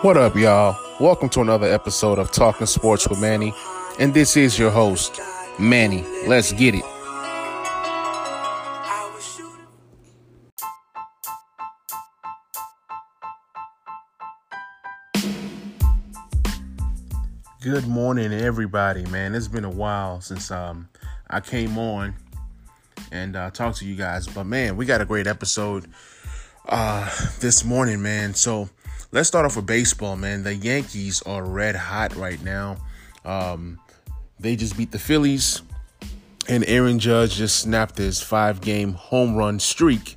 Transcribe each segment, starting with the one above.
What up, y'all? Welcome to another episode of Talking Sports with Manny, and this is your host, Manny. Let's get it. Good morning, everybody. Man, it's been a while since um I came on and uh, talked to you guys, but man, we got a great episode uh this morning, man. So let's start off with baseball, man. The Yankees are red hot right now. Um, they just beat the Phillies, and Aaron Judge just snapped his five-game home run streak.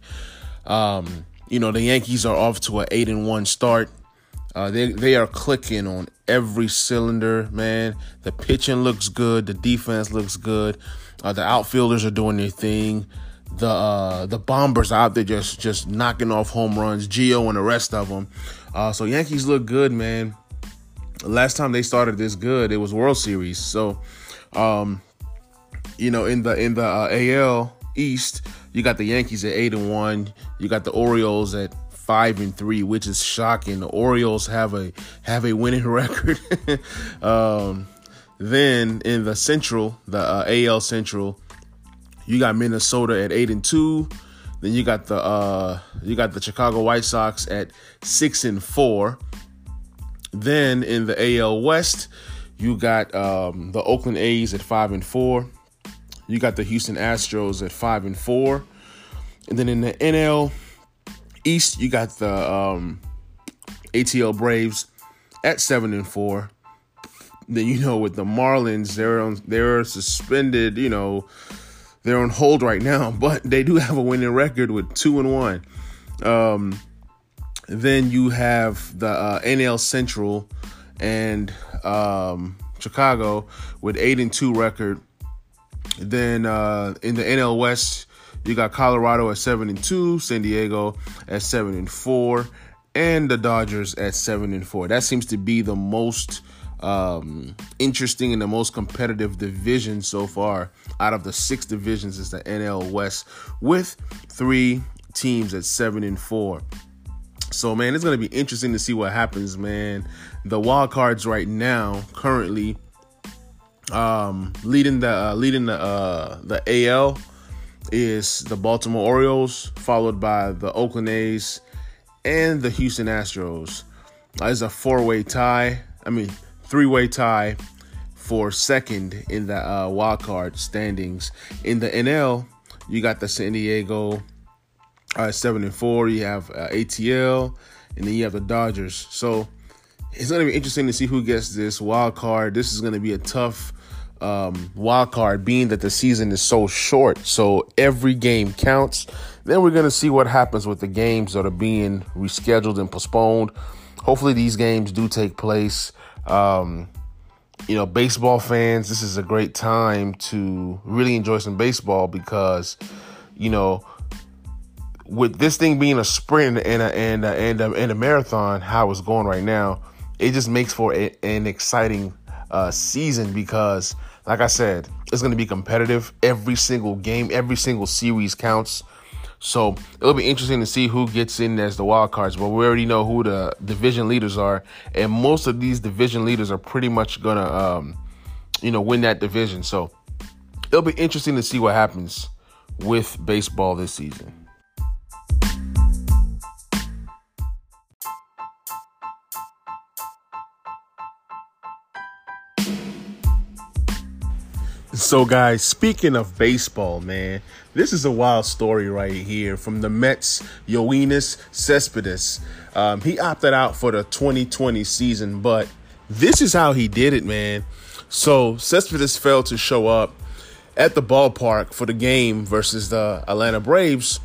Um, you know, the Yankees are off to an eight and one start. Uh, they they are clicking on every cylinder, man. The pitching looks good. The defense looks good. Uh, the outfielders are doing their thing. The uh, the bombers out there just just knocking off home runs. Gio and the rest of them. Uh, so Yankees look good, man. Last time they started this good, it was World Series. So, um, you know, in the in the uh, AL East, you got the Yankees at eight and one. You got the Orioles at five and three, which is shocking. The Orioles have a have a winning record. um, then in the Central, the uh, AL Central, you got Minnesota at eight and two. Then you got the uh, you got the Chicago White Sox at six and four. Then in the AL West, you got um, the Oakland A's at five and four. You got the Houston Astros at five and four. And then in the NL East, you got the um, ATL Braves at seven and four. Then you know with the Marlins, they're on, they're suspended. You know they're on hold right now, but they do have a winning record with two and one. Um, then you have the uh, NL Central and um, Chicago with eight and two record. Then uh, in the NL West, you got Colorado at seven and two, San Diego at seven and four, and the Dodgers at seven and four. That seems to be the most um, interesting and the most competitive division so far out of the six divisions is the NL West with three teams at seven and four. So man, it's gonna be interesting to see what happens, man. The wild cards right now, currently, um, leading the uh, leading the uh, the AL is the Baltimore Orioles, followed by the Oakland A's and the Houston Astros. Uh, it's a four-way tie. I mean, three-way tie for second in the uh, wild card standings. In the NL, you got the San Diego uh, seven and four. You have uh, ATL, and then you have the Dodgers. So it's to be interesting to see who gets this wild card. This is going to be a tough um, wild card, being that the season is so short. So every game counts. Then we're going to see what happens with the games that are being rescheduled and postponed. Hopefully, these games do take place. Um, you know, baseball fans, this is a great time to really enjoy some baseball because, you know, with this thing being a sprint and a, and a, and a, and a marathon, how it's going right now, it just makes for a, an exciting uh, season because, like I said, it's going to be competitive. Every single game, every single series counts. So it'll be interesting to see who gets in as the wild cards. But we already know who the division leaders are, and most of these division leaders are pretty much gonna, um, you know, win that division. So it'll be interesting to see what happens with baseball this season. So, guys, speaking of baseball, man, this is a wild story right here from the Mets. Yoenis Cespedes. Um, he opted out for the 2020 season, but this is how he did it, man. So, Cespedes failed to show up at the ballpark for the game versus the Atlanta Braves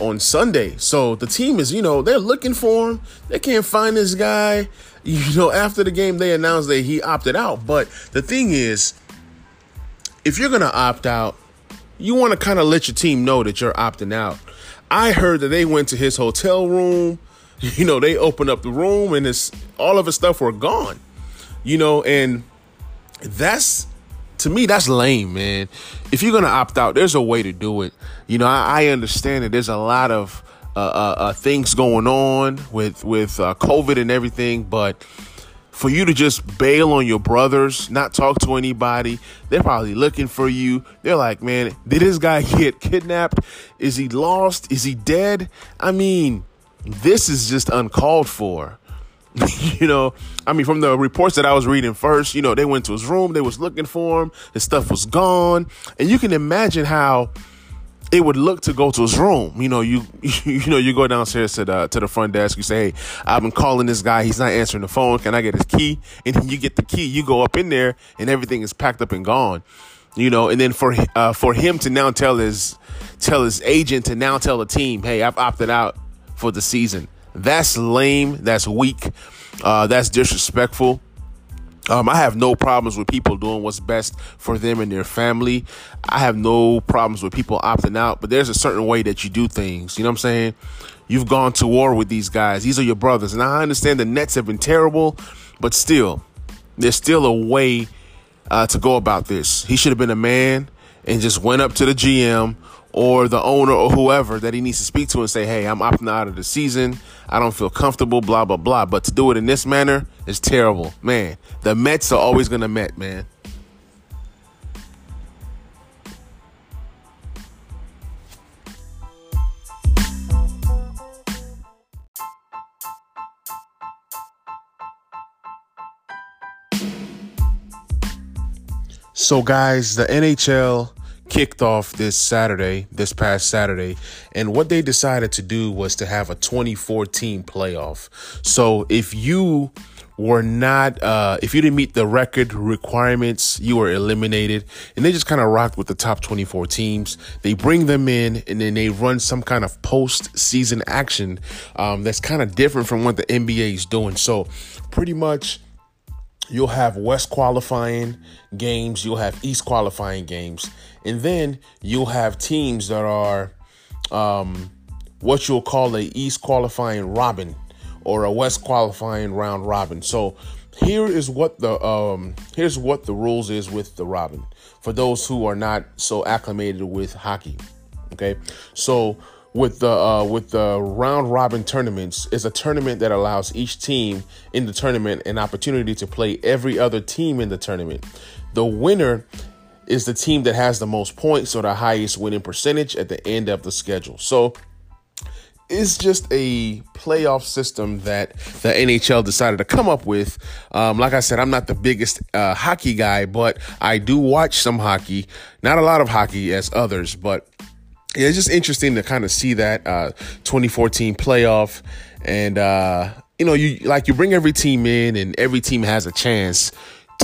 on Sunday. So, the team is, you know, they're looking for him. They can't find this guy. You know, after the game, they announced that he opted out. But the thing is, if you're going to opt out, you want to kind of let your team know that you're opting out. I heard that they went to his hotel room. You know, they opened up the room and it's all of his stuff were gone. You know, and that's to me that's lame, man. If you're gonna opt out, there's a way to do it. You know, I, I understand that there's a lot of uh, uh, uh, things going on with with uh, COVID and everything, but for you to just bail on your brothers, not talk to anybody, they're probably looking for you. They're like, man, did this guy get kidnapped? Is he lost? Is he dead? I mean, this is just uncalled for. you know, I mean, from the reports that I was reading first, you know, they went to his room, they was looking for him, his stuff was gone, and you can imagine how it would look to go to his room. You know, you you know, you go downstairs to the to the front desk. You say, "Hey, I've been calling this guy. He's not answering the phone. Can I get his key?" And then you get the key. You go up in there, and everything is packed up and gone. You know, and then for uh, for him to now tell his tell his agent to now tell the team, "Hey, I've opted out for the season." That's lame. That's weak. Uh, that's disrespectful. Um, I have no problems with people doing what's best for them and their family. I have no problems with people opting out, but there's a certain way that you do things. You know what I'm saying? You've gone to war with these guys. These are your brothers. And I understand the Mets have been terrible, but still, there's still a way uh, to go about this. He should have been a man and just went up to the GM or the owner or whoever that he needs to speak to and say, hey, I'm opting out of the season. I don't feel comfortable, blah, blah, blah. But to do it in this manner is terrible. Man, the Mets are always going to Met, man. So, guys, the NHL kicked off this Saturday, this past Saturday, and what they decided to do was to have a 2014 playoff. So if you were not uh if you didn't meet the record requirements you were eliminated and they just kind of rocked with the top 24 teams they bring them in and then they run some kind of post season action um that's kind of different from what the nba is doing so pretty much you'll have West qualifying games, you'll have East qualifying games, and then you'll have teams that are um, what you'll call a East qualifying robin or a West qualifying round robin. So here is what the um, here's what the rules is with the robin for those who are not so acclimated with hockey. Okay, so with the uh, with the round robin tournaments is a tournament that allows each team in the tournament an opportunity to play every other team in the tournament. The winner is the team that has the most points or the highest winning percentage at the end of the schedule. So it's just a playoff system that the NHL decided to come up with. Um, like I said, I'm not the biggest uh, hockey guy, but I do watch some hockey. Not a lot of hockey as others, but yeah, it's just interesting to kind of see that uh, 2014 playoff, and uh, you know, you like you bring every team in, and every team has a chance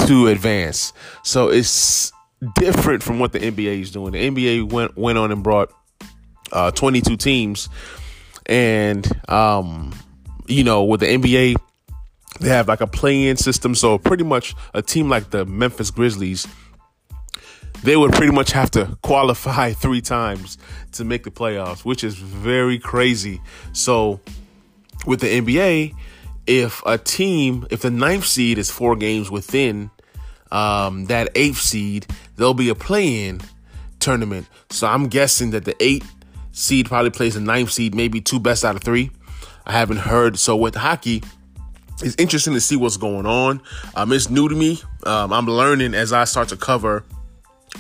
to advance. So it's different from what the NBA is doing. The NBA went went on and brought uh, 22 teams, and um, you know, with the NBA, they have like a play-in system. So pretty much a team like the Memphis Grizzlies they would pretty much have to qualify three times to make the playoffs, which is very crazy. So, with the NBA, if a team, if the ninth seed is four games within um, that eighth seed, there'll be a play-in tournament. So I'm guessing that the eight seed probably plays the ninth seed, maybe two best out of three. I haven't heard. So with hockey, it's interesting to see what's going on. Um, it's new to me. Um, I'm learning as I start to cover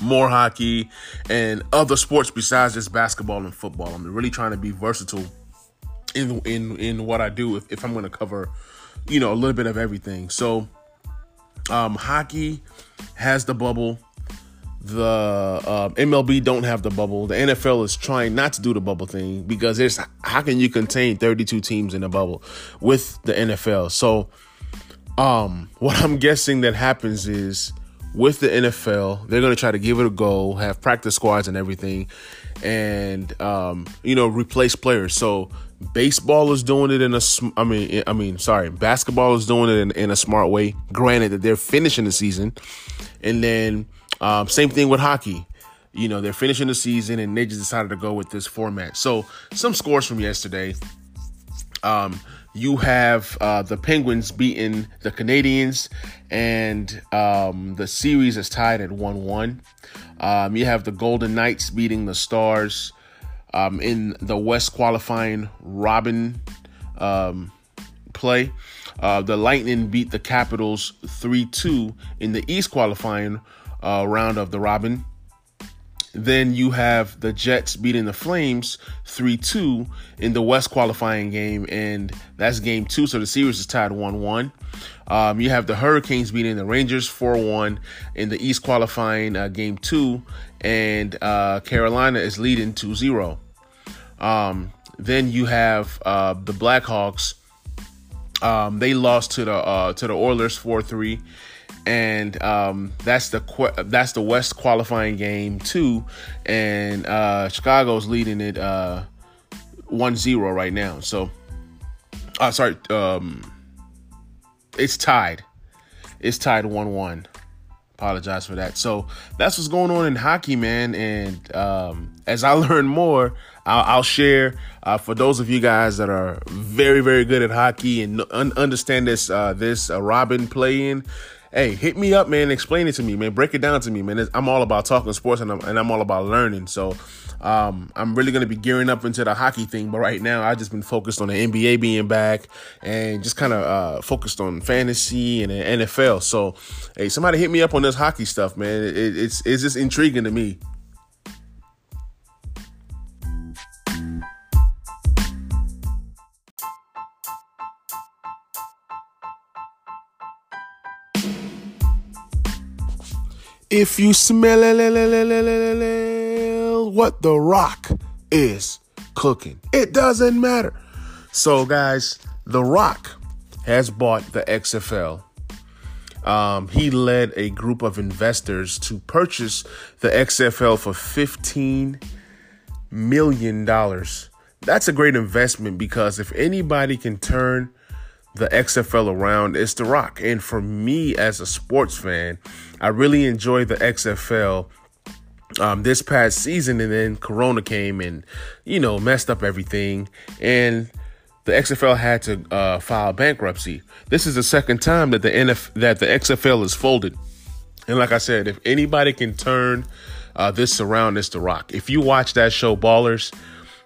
more hockey and other sports besides just basketball and football. I'm really trying to be versatile in in in what I do if, if I'm going to cover, you know, a little bit of everything. So, um, hockey has the bubble. The uh, MLB don't have the bubble. The NFL is trying not to do the bubble thing because there's how can you contain 32 teams in a bubble with the NFL? So, um, what I'm guessing that happens is with the NFL. They're going to try to give it a go, have practice squads and everything, and um, you know replace players. So baseball is doing it in a, I mean, I mean, sorry, basketball is doing it in, in a smart way. Granted that they're finishing the season, and then um, same thing with hockey. You know, they're finishing the season and they just decided to go with this format. So, some scores from yesterday. Um, you have uh, the Penguins beating the Canadiens and um, the series is tied at 1 1. Um, you have the Golden Knights beating the Stars. Um, in the West qualifying Robin um, play. Uh, the Lightning beat the Capitals 3 2 in the East qualifying uh, round of the Robin. Then you have the Jets beating the Flames 3 2 in the West qualifying game, and that's game two. So the series is tied 1 1. Um, you have the Hurricanes beating the Rangers 4 1 in the East qualifying uh, game two, and uh, Carolina is leading 2 0. Um, then you have uh, the Blackhawks. Um, they lost to the uh, to the Oilers 4 3 and um, that's the that's the West qualifying game too, and uh, Chicago's leading it uh, 1-0 right now. So, uh, sorry, um, it's tied. It's tied one one. Apologize for that. So that's what's going on in hockey, man. And um, as I learn more, I'll, I'll share uh, for those of you guys that are very, very good at hockey and un- understand this uh, this uh, Robin playing hey, hit me up, man. Explain it to me, man. Break it down to me, man. I'm all about talking sports and I'm, and I'm all about learning. So um, I'm really going to be gearing up into the hockey thing. But right now, I've just been focused on the NBA being back and just kind of uh, focused on fantasy and the NFL. So, hey, somebody hit me up on this hockey stuff, man. It, it's it's just intriguing to me. If you smell what the rock is cooking, it doesn't matter. So, guys, The Rock has bought the XFL. Um, he led a group of investors to purchase the XFL for $15 million. That's a great investment because if anybody can turn the XFL around it's The Rock. And for me as a sports fan, I really enjoy the XFL um, this past season, and then Corona came and you know messed up everything, and the XFL had to uh, file bankruptcy. This is the second time that the NF that the XFL is folded, and like I said, if anybody can turn uh, this around, it's The Rock. If you watch that show, Ballers.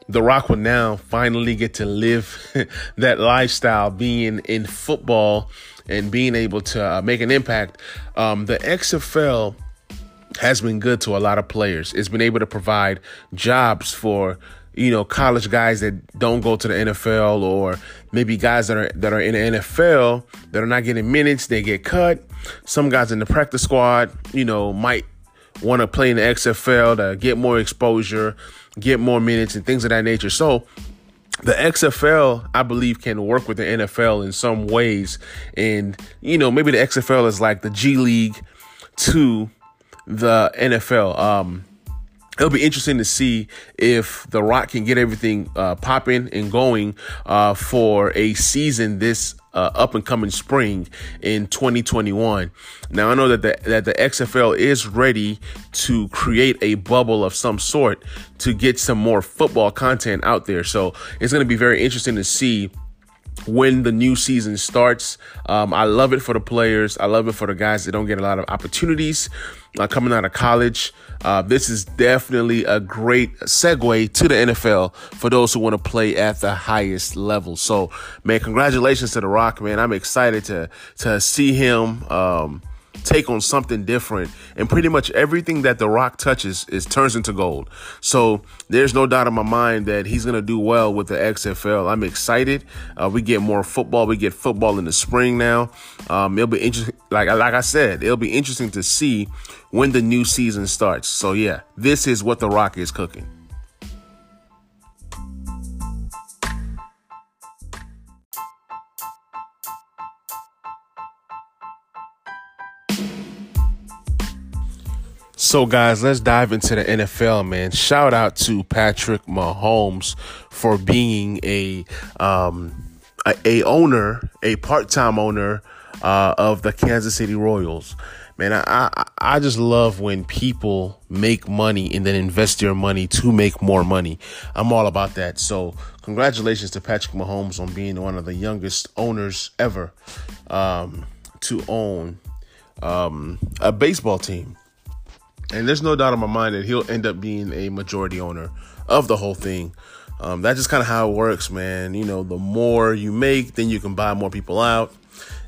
The Rock will now finally get to live that lifestyle being in football and being able to uh, make an impact. Um, the XFL has been good to a lot of players. It's been able to provide jobs for you know college guys that don't go to the NFL or maybe guys that are that are in the NFL that are not getting minutes. They get cut. Some guys in the practice squad, you know, might want to play in the XFL to get more exposure get more minutes and things of that nature. So the XFL, I believe, can work with the NFL in some ways. And, you know, maybe the XFL is like the G League to the NFL. Um, it'll be interesting to see if The Rock can get everything uh, popping and going uh, for a season this uh, up and coming spring in 2021. Now I know that the that the XFL is ready to create a bubble of some sort to get some more football content out there. So it's going to be very interesting to see when the new season starts. Um, I love it for the players. I love it for the guys that don't get a lot of opportunities uh, coming out of college. Uh, this is definitely a great segue to the NFL for those who want to play at the highest level. So, man, congratulations to The Rock, man. I'm excited to to see him. Um, take on something different and pretty much everything that the rock touches is turns into gold. So there's no doubt in my mind that he's to do well with the xfl i'm excited. Uh, we get more football. We get football in the spring now. Um, it'll be interesting like, like i said it'll be interesting to see when the new season starts. So yeah this is what the rock is cooking So, guys, let's dive into the NFL, man. Shout out to Patrick Mahomes for being a um, a, a owner, a part time owner uh, of the Kansas City Royals. Man, I, I I just love when people make money and then invest their money to make more money. I'm all about that. So, congratulations to Patrick Mahomes on being one of the youngest owners ever um, to own um, a baseball team. And there's no doubt in my mind that he'll end up being a majority owner of the whole thing. Um, that's just kind of how it works, man. You know, the more you make, then you can buy more people out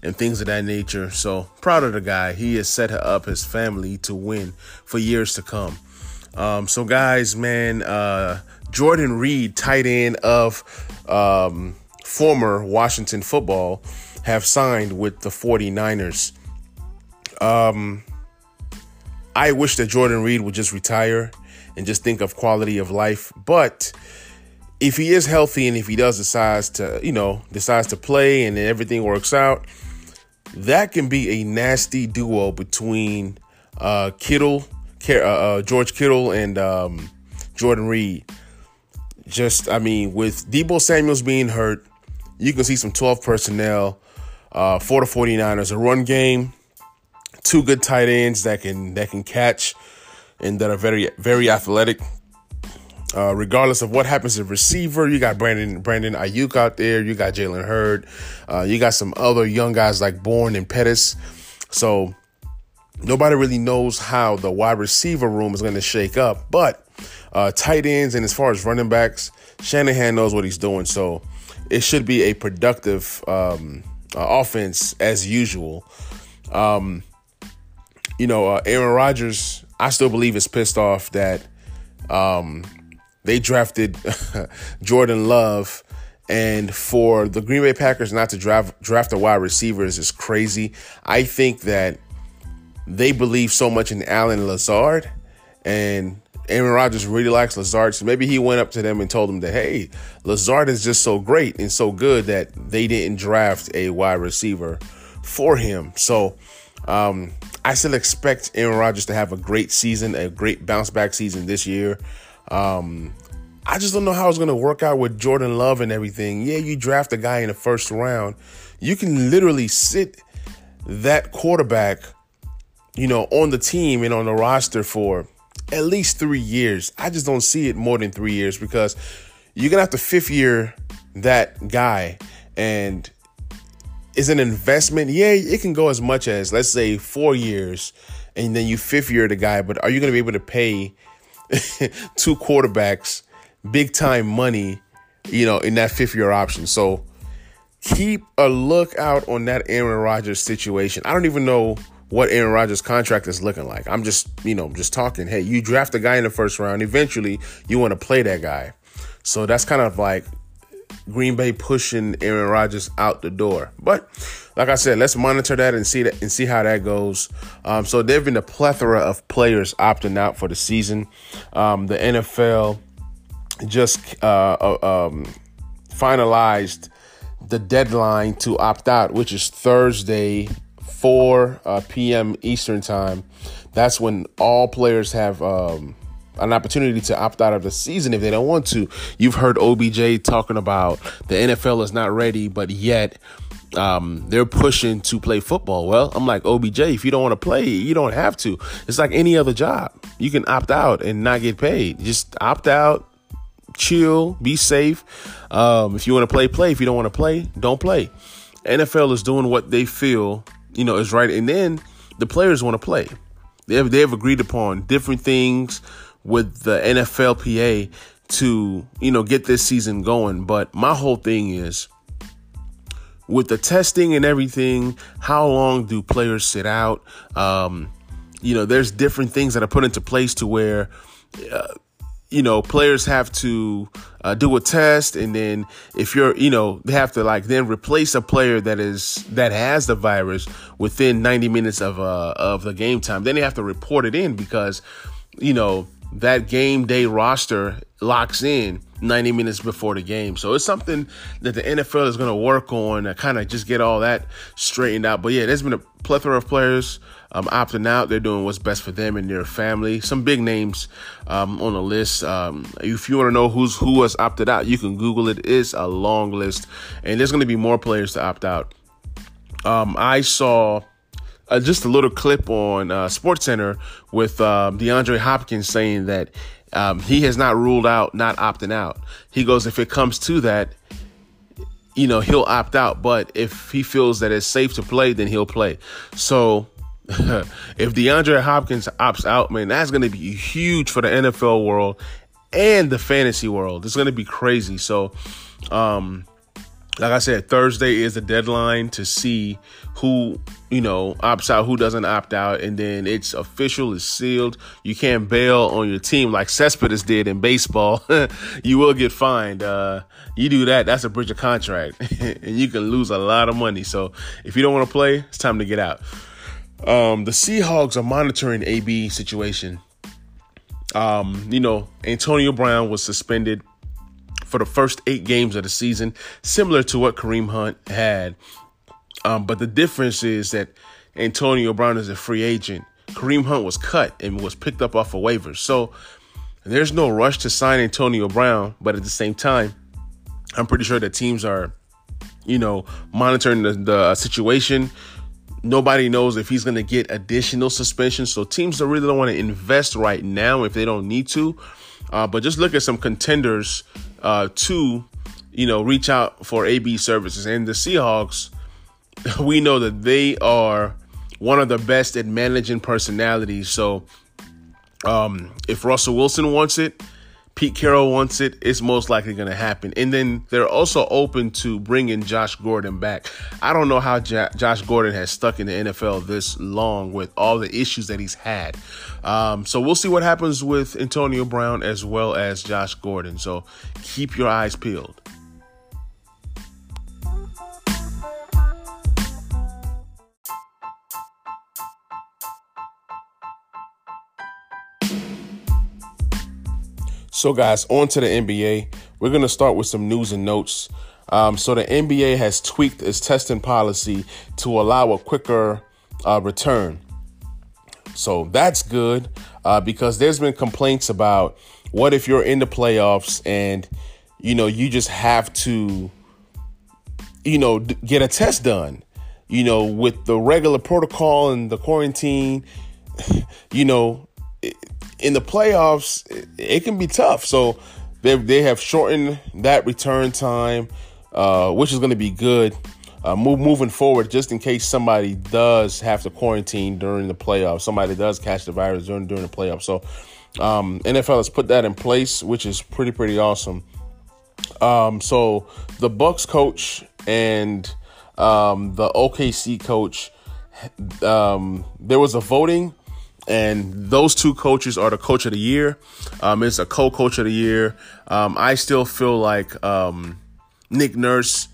and things of that nature. So proud of the guy. He has set up his family to win for years to come. Um, so guys, man, uh, Jordan Reed, tight end of um, former Washington football, have signed with the 49ers. Um, I wish that Jordan Reed would just retire and just think of quality of life. But if he is healthy and if he does decide to, you know, decides to play and everything works out, that can be a nasty duo between uh, Kittle, uh, uh, George Kittle, and um, Jordan Reed. Just, I mean, with Deebo Samuels being hurt, you can see some 12 personnel uh, for the 49ers. A run game, two good tight ends that can that can catch and that are very very athletic. Uh, regardless of what happens to receiver, you got Brandon Brandon Aiyuk out there. You got Jalen Hurd. Uh, you got some other young guys like Bourne and Pettis. So nobody really knows how the wide receiver room is going to shake up. But uh, tight ends and as far as running backs, Shanahan knows what he's doing. So it should be a productive um, uh, offense as usual. Um, you know, uh, Aaron Rodgers, I still believe is pissed off that um, they drafted Jordan Love. And for the Green Bay Packers not to draft draft a wide receivers is crazy. I think that they believe so much in Allen Lazard, and Aaron Rodgers really likes Lazard. So maybe he went up to them and told them that, hey, Lazard is just so great and so good that they didn't draft a wide receiver for him. So um, I still expect Aaron Rodgers to have a great season, a great bounce back season this year. Um, I just don't know how it's going to work out with Jordan Love and everything. Yeah, you draft a guy in the first round. You can literally sit that quarterback, you know, on the team and on the roster for at least three years. I just don't see it more than three years because you're going to have to fifth year that guy. And is an investment. Yeah, it can go as much as let's say four years, and then you fifth year the guy. But are you going to be able to pay two quarterbacks big time money? You know, in that fifth year option. So keep a lookout on that Aaron Rodgers situation. I don't even know what Aaron Rodgers' contract is looking like. I'm just, you know, just talking. Hey, you draft a guy in the first round. Eventually, you want to play that guy. So that's kind of like Green Bay pushing Aaron Rodgers out the door. But like I said, let's monitor that and see that and see how that goes. Um, so there've been a plethora of players opting out for the season. Um, the NFL just uh, uh, um, finalized the deadline to opt out, which is Thursday, 4 uh, p.m. Eastern time. That's when all players have um, an opportunity to opt out of the season if they don't want to. You've heard OBJ talking about the NFL is not ready, but yet um, they're pushing to play football. Well, I'm like, OBJ, if you don't want to play, you don't have to. It's like any other job. You can opt out and not get paid. Just opt out, chill, be safe. Um, if you want to play, play. If you don't want to play, don't play. NFL is doing what they feel, you know, is right. And then the players want to play. They have, they have agreed upon different things with the NFLPA to, you know, get this season going. But my whole thing is with the testing and everything, how long do players sit out? Um, you know, there's different things that are put into place to where, uh, you know, players have to uh, do a test, and then if you're, you know, they have to like then replace a player that is that has the virus within 90 minutes of uh of the game time. Then they have to report it in because, you know, that game day roster locks in 90 minutes before the game. So it's something that the NFL is going to work on to kind of just get all that straightened out. But yeah, there's been a plethora of players um, opting out. They're doing what's best for them and their family. Some big names um, on the list. Um, if you want to know who's who has opted out, you can Google it. It's a long list, and there's going to be more players to opt out. Um, I saw uh, just a little clip on uh, Sports Center with uh, DeAndre Hopkins saying that um, he has not ruled out not opting out. He goes, if it comes to that, you know, he'll opt out. But if he feels that it's safe to play, then he'll play. So if DeAndre Hopkins opts out, man, that's going to be huge for the NFL world and the fantasy world. It's going to be crazy. So, um, like I said, Thursday is the deadline to see who, you know, opts out, who doesn't opt out, and then it's official, it's sealed. You can't bail on your team like Cespedes did in baseball. you will get fined. Uh, you do that, that's a breach of contract, and you can lose a lot of money. So if you don't want to play, it's time to get out. Um, the Seahawks are monitoring AB situation. Um, you know, Antonio Brown was suspended for the first eight games of the season, similar to what Kareem Hunt had. Um, but the difference is that Antonio Brown is a free agent. Kareem Hunt was cut and was picked up off of waivers. So there's no rush to sign Antonio Brown, but at the same time, I'm pretty sure that teams are, you know, monitoring the, the situation. Nobody knows if he's going to get additional suspension. So teams really don't want to invest right now if they don't need to. Uh, but just look at some contenders uh, to, you know, reach out for AB services. And the Seahawks, we know that they are one of the best at managing personalities. So um, if Russell Wilson wants it, Pete Carroll wants it, it's most likely going to happen. And then they're also open to bringing Josh Gordon back. I don't know how J- Josh Gordon has stuck in the NFL this long with all the issues that he's had. Um, so we'll see what happens with Antonio Brown as well as Josh Gordon. So keep your eyes peeled. So, guys, on to the NBA. We're going to start with some news and notes. Um, so, the NBA has tweaked its testing policy to allow a quicker uh, return. So, that's good uh, because there's been complaints about what if you're in the playoffs and, you know, you just have to, you know, d- get a test done. You know, with the regular protocol and the quarantine, you know, in the playoffs, it, can be tough. So they they have shortened that return time, uh, which is going to be good. Uh, move, moving forward, just in case somebody does have to quarantine during the playoffs, somebody does catch the virus during during the playoffs. So um, NFL has put that in place, which is pretty pretty awesome. Um, so the Bucks coach and um, the OKC coach, um, there was a voting and those two coaches are the coach of the year. Um, it's a co-coach of the year. Um, I still feel like um, Nick Nurse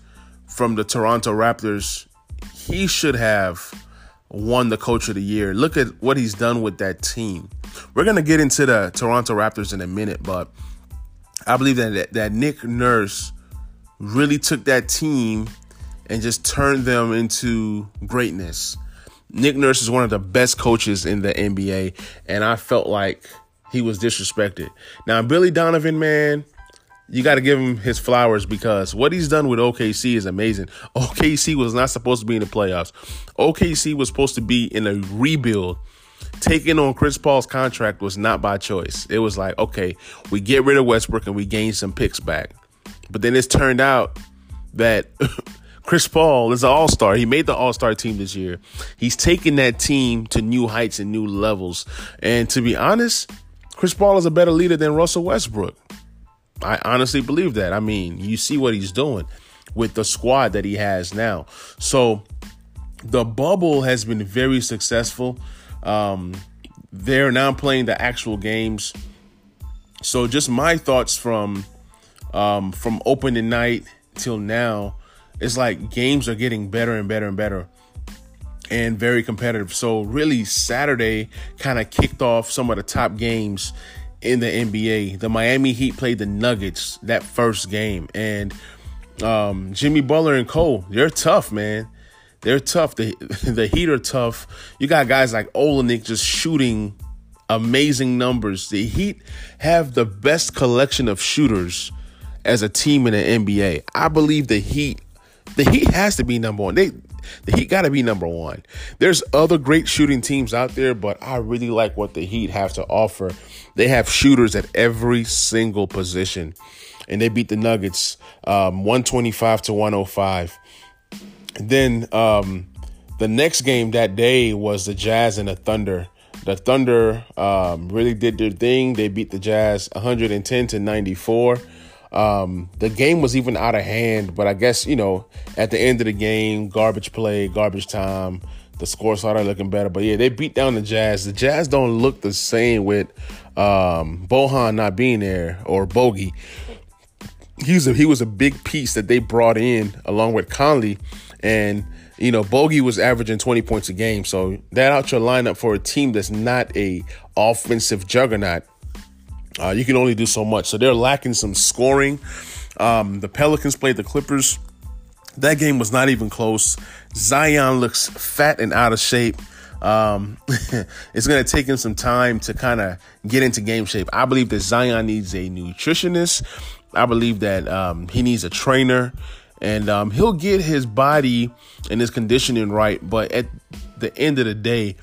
from the Toronto Raptors, he should have won the coach of the year. Look at what he's done with that team. We're gonna get into the Toronto Raptors in a minute, but I believe that that Nick Nurse really took that team and just turned them into greatness. Nick Nurse is one of the best coaches in the NBA, and I felt like he was disrespected. Now, Billy Donovan, man, you got to give him his flowers because what he's done with OKC is amazing. OKC was not supposed to be in the playoffs. OKC was supposed to be in a rebuild. Taking on Chris Paul's contract was not by choice. It was like, okay, we get rid of Westbrook and we gain some picks back. But then it's turned out that Chris Paul is an all star. He made the all star team this year. He's taken that team to new heights and new levels. And to be honest, Chris Paul is a better leader than Russell Westbrook. I honestly believe that. I mean, you see what he's doing with the squad that he has now. So the bubble has been very successful. Um, they're now playing the actual games. So just my thoughts from um, from opening night till now it's like games are getting better and better and better and very competitive. So really Saturday kind of kicked off some of the top games in the NBA. The Miami Heat played the Nuggets that first game and um, Jimmy Butler and Cole, they're tough, man. They're tough. The the Heat are tough. You got guys like Olynyk just shooting amazing numbers. The Heat have the best collection of shooters as a team in the NBA. I believe the Heat the Heat has to be number one. They the Heat got to be number one. There's other great shooting teams out there, but I really like what the Heat have to offer. They have shooters at every single position, and they beat the Nuggets um, 125 to 105. then um, the next game that day was the Jazz and the Thunder. The Thunder um, really did their thing. They beat the Jazz 110 to 94. Um, the game was even out of hand, but I guess, you know, at the end of the game, garbage play, garbage time, the score started looking better. But yeah, they beat down the Jazz. The Jazz don't look the same with um, Bojan not being there or Bogey. He's a, he was a big piece that they brought in along with Conley. And, you know, Bogey was averaging 20 points a game. So that out your lineup for a team that's not a offensive juggernaut uh, you can only do so much. So they're lacking some scoring. Um, the Pelicans played the Clippers. That game was not even close. Zion looks fat and out of shape. Um, it's going to take him some time to kind of get into game shape. I believe that Zion needs a nutritionist. I believe that um, he needs a trainer, and um, he'll get his body and his conditioning right. But at the end of the day,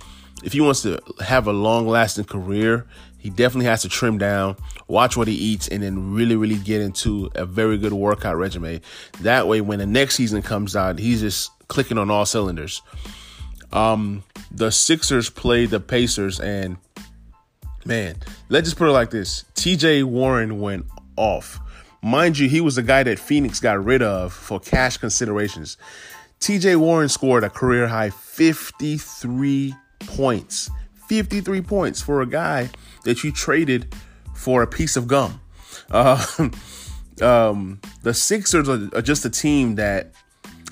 if he wants to have a long lasting career, he definitely has to trim down, watch what he eats, and then really, really get into a very good workout regimen. That way, when the next season comes out, he's just clicking on all cylinders. Um, the Sixers played the Pacers, and man, let's just put it like this: T.J. Warren went off. Mind you, he was the guy that Phoenix got rid of for cash considerations. TJ Warren scored a career high 53 points. 53 points for a guy that you traded for a piece of gum. Uh, um, the Sixers are, are just a team that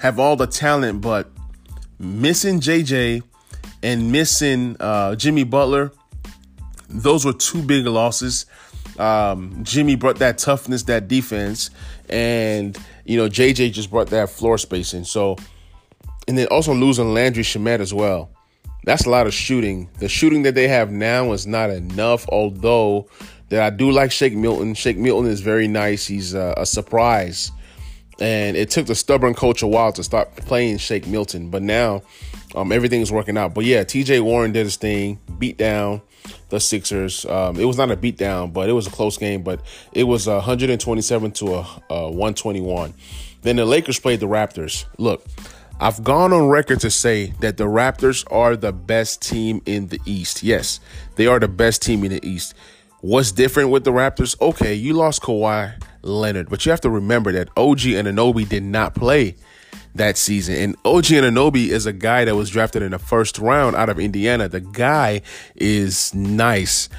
have all the talent, but missing JJ and missing uh, Jimmy Butler, those were two big losses. Um, Jimmy brought that toughness, that defense, and you know JJ just brought that floor spacing. So, and then also losing Landry Shamet as well. That's a lot of shooting. The shooting that they have now is not enough, although that I do like Shake Milton. Shake Milton is very nice. He's a, a surprise. And it took the stubborn coach a while to start playing Shake Milton, but now um, everything's working out. But yeah, TJ Warren did his thing, beat down the Sixers. Um, it was not a beat down, but it was a close game. But it was 127 to a, a 121. Then the Lakers played the Raptors. Look, I've gone on record to say that the Raptors are the best team in the East. Yes, they are the best team in the East. What's different with the Raptors? Okay, you lost Kawhi Leonard, but you have to remember that OG Anunoby did not play that season. And OG Anunoby is a guy that was drafted in the first round out of Indiana. The guy is nice.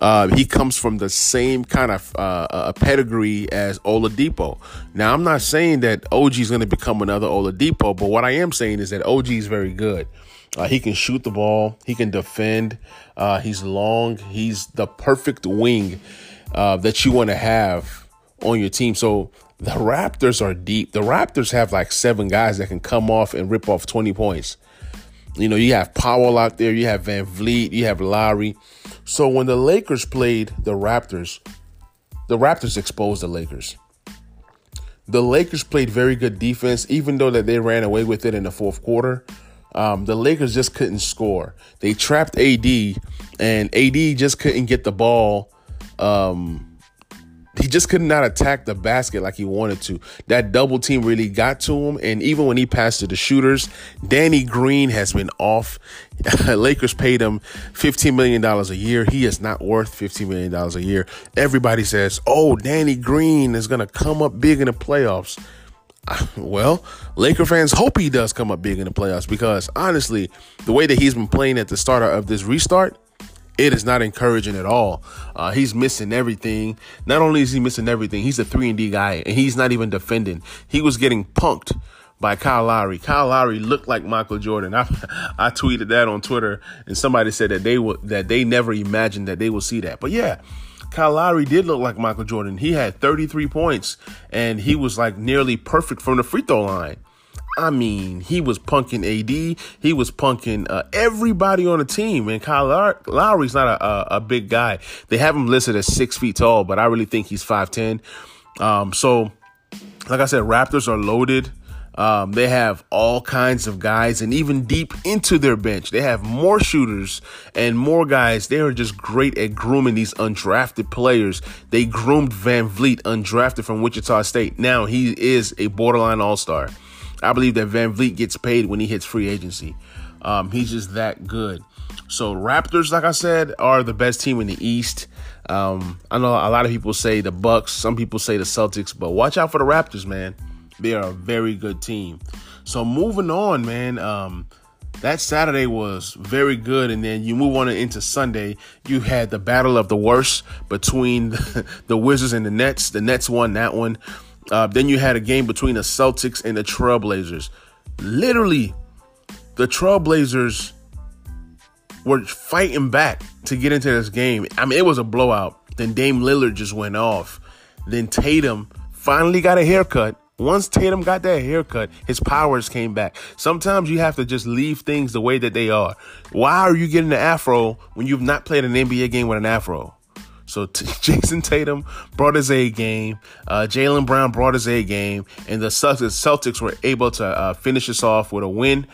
Uh, he comes from the same kind of uh, pedigree as Oladipo. Now, I'm not saying that OG is going to become another Oladipo, but what I am saying is that OG is very good. Uh, he can shoot the ball. He can defend. Uh, he's long. He's the perfect wing uh, that you want to have on your team. So the Raptors are deep. The Raptors have like seven guys that can come off and rip off 20 points. You know, you have Powell out there, you have VanVleet, you have Lowry. So when the Lakers played the Raptors, the Raptors exposed the Lakers. The Lakers played very good defense, even though that they ran away with it in the fourth quarter. Um, the Lakers just couldn't score. They trapped AD, and AD just couldn't get the ball um, he just could not attack the basket like he wanted to. That double team really got to him. And even when he passed to the shooters, Danny Green has been off. Lakers paid him $15 million a year. He is not worth $15 million a year. Everybody says, oh, Danny Green is going to come up big in the playoffs. Well, Laker fans hope he does come up big in the playoffs because honestly, the way that he's been playing at the start of this restart, it is not encouraging at all. Uh, he's missing everything. Not only is he missing everything, he's a three and D guy, and he's not even defending. He was getting punked by Kyle Lowry. Kyle Lowry looked like Michael Jordan. I, I tweeted that on Twitter, and somebody said that they would that they never imagined that they would see that. But yeah, Kyle Lowry did look like Michael Jordan. He had 33 points, and he was like nearly perfect from the free throw line. I mean, he was punking AD. He was punking uh, everybody on the team. And Kyle Lowry's not a, a, a, big guy. They have him listed as six feet tall, but I really think he's 5'10. Um, so, like I said, Raptors are loaded. Um, they have all kinds of guys, and even deep into their bench, they have more shooters and more guys. They are just great at grooming these undrafted players. They groomed VanVleet, undrafted from Wichita State. Now he is a borderline all star. I believe that VanVleet gets paid when he hits free agency. Um, he's just that good. So Raptors, like I said, are the best team in the East. Um, I know a lot of people say the Bucks, some people say the Celtics, but watch out for the Raptors, man. They are a very good team. So moving on, man. Um, that Saturday was very good, and then you move on into Sunday. You had the battle of the worst between the, the Wizards and the Nets. The Nets won that one. Uh, then you had a game between the Celtics and the Trailblazers. Literally, the Trailblazers were fighting back to get into this game. I mean, it was a blowout. Then Dame Lillard just went off. Then Tatum finally got a haircut. Once Tatum got that haircut, his powers came back. Sometimes you have to just leave things the way that they are. Why are you getting an afro when you've not played an NBA game with an afro? So t- Jayson Tatum brought his A game. Uh, Jaylen Brown brought his A game, and the Celtics were able to uh, finish this off with a win.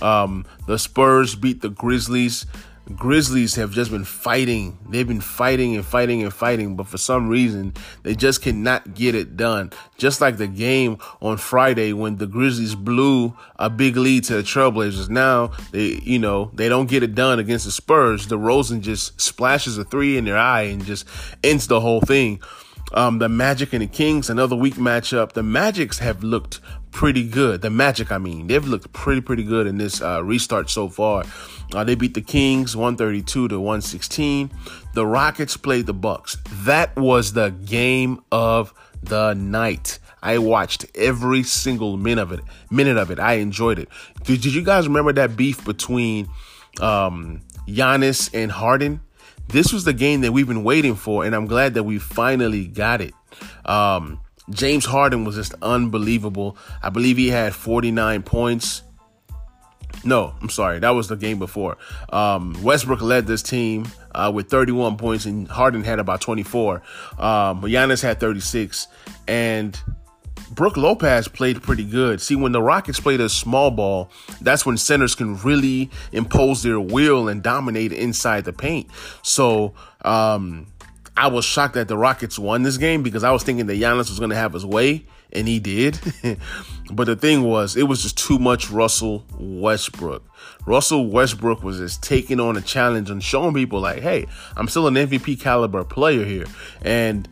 Um, the Spurs beat the Grizzlies. Grizzlies have just been fighting. They've been fighting and fighting and fighting, but for some reason, they just cannot get it done. Just like the game on Friday when the Grizzlies blew a big lead to the Trailblazers. Now, they, you know, they don't get it done against the Spurs. DeRozan just splashes a three in their eye and just ends the whole thing. Um, the Magic and the Kings, another weak matchup. The Magics have looked pretty good. The Magic, I mean, they've looked pretty, pretty good in this uh, restart so far. Uh, they beat the Kings 132 to 116. The Rockets played the Bucks. That was the game of the night. I watched every single minute of it. Minute of it. I enjoyed it. Did, did you guys remember that beef between um, Giannis and Harden? This was the game that we've been waiting for, and I'm glad that we finally got it. Um, James Harden was just unbelievable. I believe he had 49 points. No, I'm sorry. That was the game before. Um, Westbrook led this team uh, with 31 points, and Harden had about 24. Um, Giannis had 36, and Brook Lopez played pretty good. See, when the Rockets played a small ball, that's when centers can really impose their will and dominate inside the paint. So, um, I was shocked that the Rockets won this game because I was thinking that Giannis was going to have his way, and he did. but the thing was, it was just too much Russell Westbrook. Russell Westbrook was just taking on a challenge and showing people, like, hey, I'm still an MVP caliber player here. And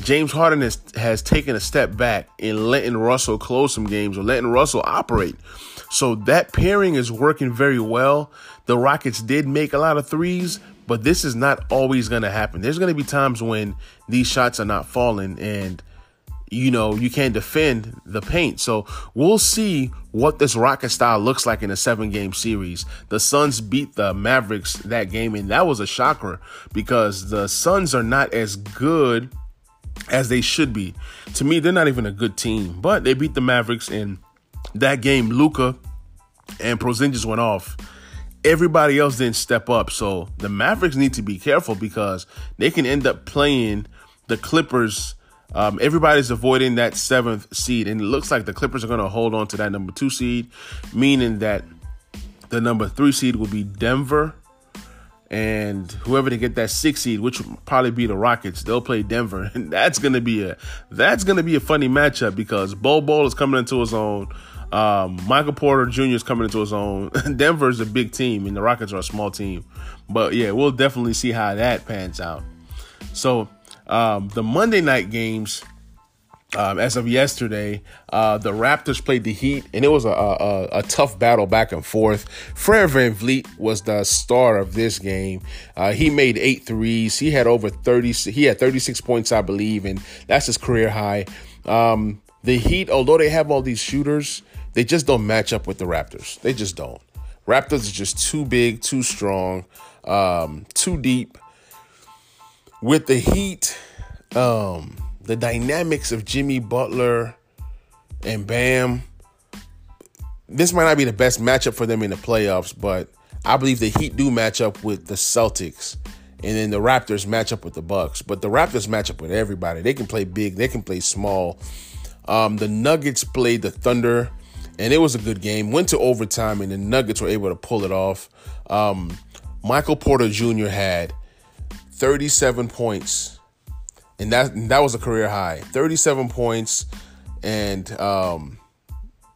James Harden has, has taken a step back in letting Russell close some games or letting Russell operate. So that pairing is working very well. The Rockets did make a lot of threes, but this is not always going to happen. There's going to be times when these shots are not falling and you know, you can't defend the paint. So we'll see what this rocket style looks like in a seven game series. The Suns beat the Mavericks that game, and that was a shocker because the Suns are not as good as they should be. To me, they're not even a good team, but they beat the Mavericks in that game. Luka and Porzingis went off everybody else didn't step up. So the Mavericks need to be careful because they can end up playing the Clippers. Um, everybody's avoiding that seventh seed, and it looks like the Clippers are going to hold on to that number two seed, meaning that the number three seed will be Denver, and whoever to get that six seed, which will probably be the Rockets, they'll play Denver, and that's going to be a that's going to be a funny matchup because Bol is coming into his own. Um, Michael Porter Jr. is coming into his own. Denver is a big team, and the Rockets are a small team. But yeah, we'll definitely see how that pans out. So um, the Monday night games, um, as of yesterday, uh, the Raptors played the Heat, and it was a, a, a, tough battle back and forth. Fred VanVleet was the star of this game. Uh, he made eight threes. He had over 30, he had 36 points, I believe, and that's his career high. Um, the Heat, although they have all these shooters, they just don't match up with the Raptors. They just don't. Raptors are just too big, too strong, um, too deep. With the Heat, um, the dynamics of Jimmy Butler and Bam, this might not be the best matchup for them in the playoffs, but I believe the Heat do match up with the Celtics, and then the Raptors match up with the Bucks. But the Raptors match up with everybody. They can play big, they can play small. Um, the Nuggets played the Thunder and it was a good game. Went to overtime, and the Nuggets were able to pull it off. Um, Michael Porter Jr. had 37 points, and that that was a career high. 37 points, and um,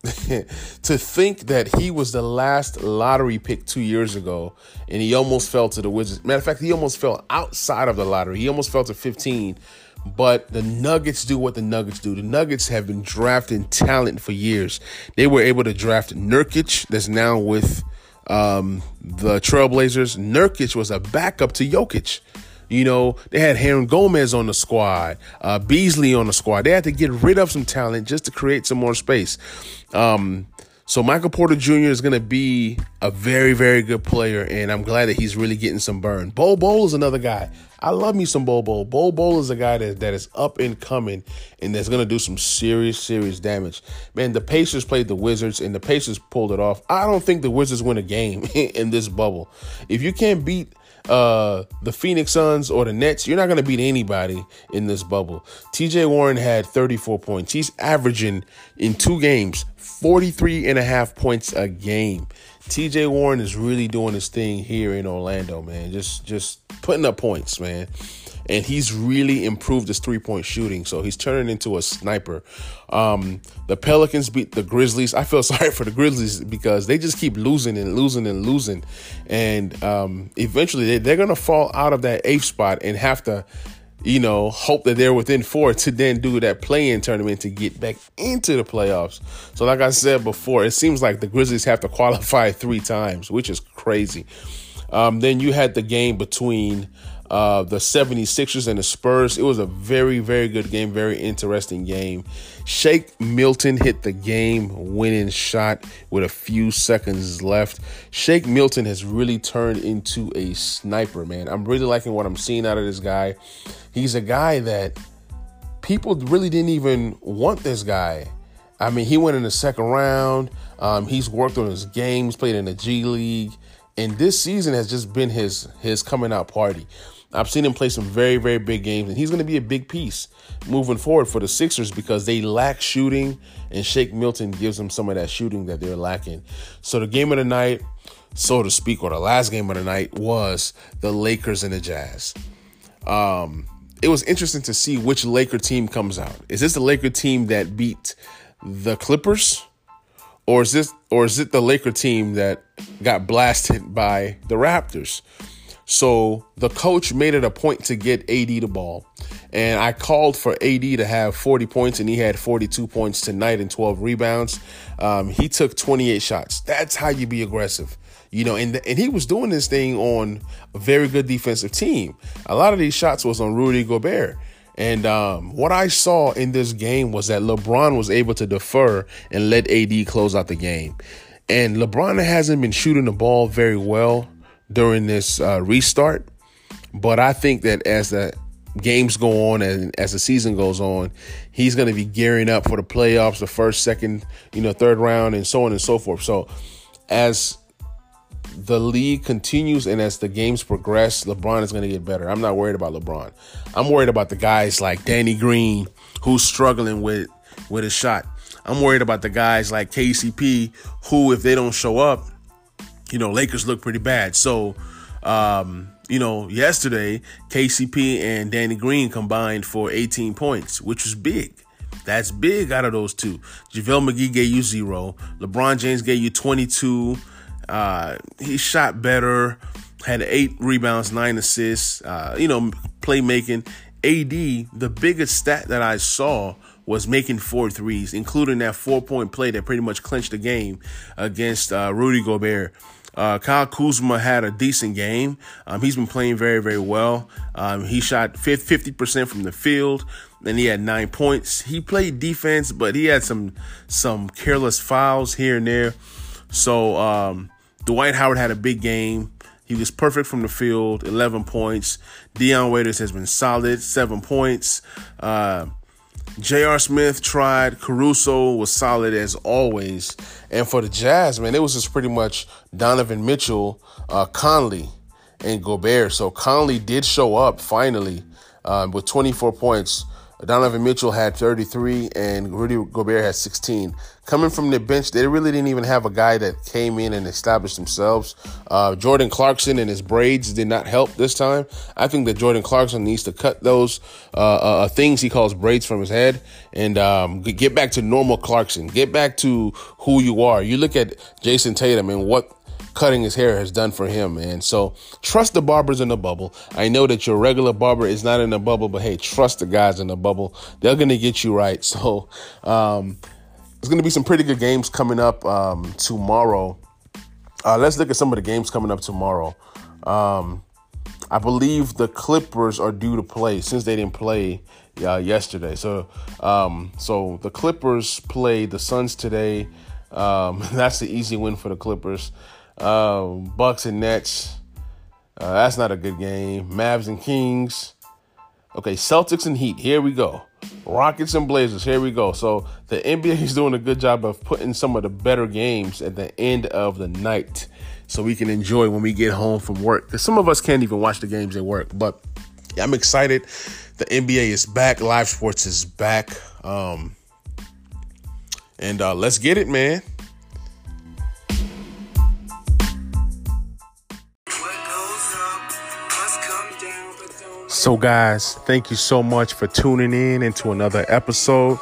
to think that he was the last lottery pick two years ago and he almost fell to the Wizards. Matter of fact, he almost fell outside of the lottery. He almost fell to 15. But the Nuggets do what the Nuggets do. The Nuggets have been drafting talent for years. They were able to draft Nurkic, that's now with um, the Trailblazers. Nurkic was a backup to Jokic. You know, they had Hernangomez on the squad, uh, Beasley on the squad. They had to get rid of some talent just to create some more space. Um, so Michael Porter Jr. is going to be a very, very good player, and I'm glad that he's really getting some burn. Bol Bol is another guy. I love me some Bol Bol. Bol Bol is a guy that, that is up and coming and that's going to do some serious, serious damage. Man, the Pacers played the Wizards, and the Pacers pulled it off. I don't think the Wizards win a game in this bubble. If you can't beat uh, the Phoenix Suns or the Nets, you're not going to beat anybody in this bubble. TJ Warren had 34 points. He's averaging in two games 43 and a half points a game. TJ Warren is really doing his thing here in Orlando, man. Just just putting up points, man and he's really improved his three point shooting. So he's turning into a sniper. Um, the Pelicans beat the Grizzlies. I feel sorry for the Grizzlies because they just keep losing and losing and losing, and um, eventually they, they're gonna fall out of that eighth spot and have to you know, hope that they're within four to then do that play-in tournament to get back into the playoffs. So, like I said before, it seems like the Grizzlies have to qualify three times, which is crazy. Um, then you had the game between uh, the 76ers and the Spurs. It was a very, very good game, very interesting game. Shake Milton hit the game winning shot with a few seconds left. Shake Milton has really turned into a sniper, man. I'm really liking what I'm seeing out of this guy. He's a guy that people really didn't even want this guy. I mean, he went in the second round. Um, he's worked on his games, played in the G League, and this season has just been his his coming out party. I've seen him play some very, very big games, and he's going to be a big piece moving forward for the Sixers because they lack shooting, and Shake Milton gives them some of that shooting that they're lacking. So the game of the night, so to speak, or the last game of the night was the Lakers and the Jazz. Um, it was interesting to see which Laker team comes out. Is this the Laker team that beat the Clippers? Or is this or is it the Laker team that got blasted by the Raptors? So the coach made it a point to get AD the ball. And I called for AD to have 40 points, and he had 42 points tonight and 12 rebounds. Um, he took 28 shots. That's how you be aggressive. You know, and, and he was doing this thing on a very good defensive team. A lot of these shots was on Rudy Gobert. And um, what I saw in this game was that LeBron was able to defer and let AD close out the game. And LeBron hasn't been shooting the ball very well during this uh, restart. But I think that as the games go on and as the season goes on, he's going to be gearing up for the playoffs, the first, second, you know, third round, and so on and so forth. So as the league continues and as the games progress, LeBron is going to get better. I'm not worried about LeBron. I'm worried about the guys like Danny Green, who's struggling with with his shot. I'm worried about the guys like KCP, who, if they don't show up, you know, Lakers look pretty bad. So, um, you know, yesterday, KCP and Danny Green combined for 18 points, which was big. That's big out of those two. JaVale McGee gave you zero. LeBron James gave you 22. Uh, he shot better, had eight rebounds, nine assists, uh, you know, playmaking. AD, the biggest stat that I saw was making four threes, including that four point play that pretty much clinched the game against uh, Rudy Gobert. Uh, Kyle Kuzma had a decent game. Um, he's been playing very, very well. Um, he shot 50% from the field, and he had nine points. He played defense, but he had some some careless fouls here and there. So um, Dwight Howard had a big game. He was perfect from the field, 11 points. Dion Waiters has been solid, seven points. Uh, J.R. Smith tried. Caruso was solid as always. And for the Jazz, man, it was just pretty much Donovan Mitchell, uh, Conley, and Gobert. So Conley did show up finally um, with 24 points. Donovan Mitchell had 33 and Rudy Gobert had 16. Coming from the bench, they really didn't even have a guy that came in and established themselves. Uh, Jordan Clarkson and his braids did not help this time. I think that Jordan Clarkson needs to cut those uh, uh, uh things he calls braids from his head and um, get back to normal Clarkson. Get back to who you are. You look at Jayson Tatum and what cutting his hair has done for him, man. So trust the barbers in the bubble. I know that your regular barber is not in the bubble, but hey, trust the guys in the bubble. They're gonna get you right. So um, there's gonna be some pretty good games coming up um, tomorrow. Uh, let's look at some of the games coming up tomorrow. Um, I believe the Clippers are due to play since they didn't play uh, yesterday. So, um, so the Clippers play the Suns today. Um, that's the easy win for the Clippers. Um, Bucks and Nets. Uh, that's not a good game. Mavs and Kings. Okay, Celtics and Heat. Here we go. Rockets and Blazers. Here we go. So the NBA is doing a good job of putting some of the better games at the end of the night, so we can enjoy when we get home from work. Because some of us can't even watch the games at work. But I'm excited. The NBA is back. Live sports is back. Um, and uh, let's get it, man. So, guys, thank you so much for tuning in into another episode.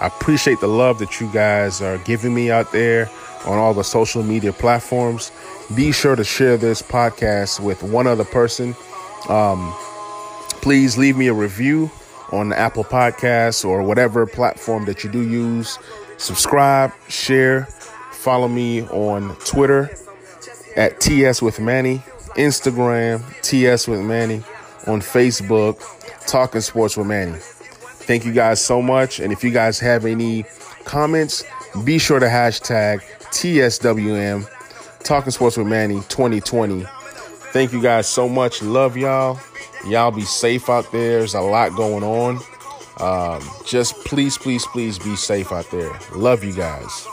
I appreciate the love that you guys are giving me out there on all the social media platforms. Be sure to share this podcast with one other person. Um, please leave me a review on the Apple Podcasts or whatever platform that you do use. Subscribe, share, follow me on Twitter at TS with Manny, Instagram, TS with Manny on Facebook, Talking Sports with Manny. Thank you guys so much. And if you guys have any comments, be sure to hashtag TSWM, Talking Sports with Manny 2020. Thank you guys so much. Love y'all. Y'all be safe out there. There's a lot going on. Um, just please, please, please be safe out there. Love you guys.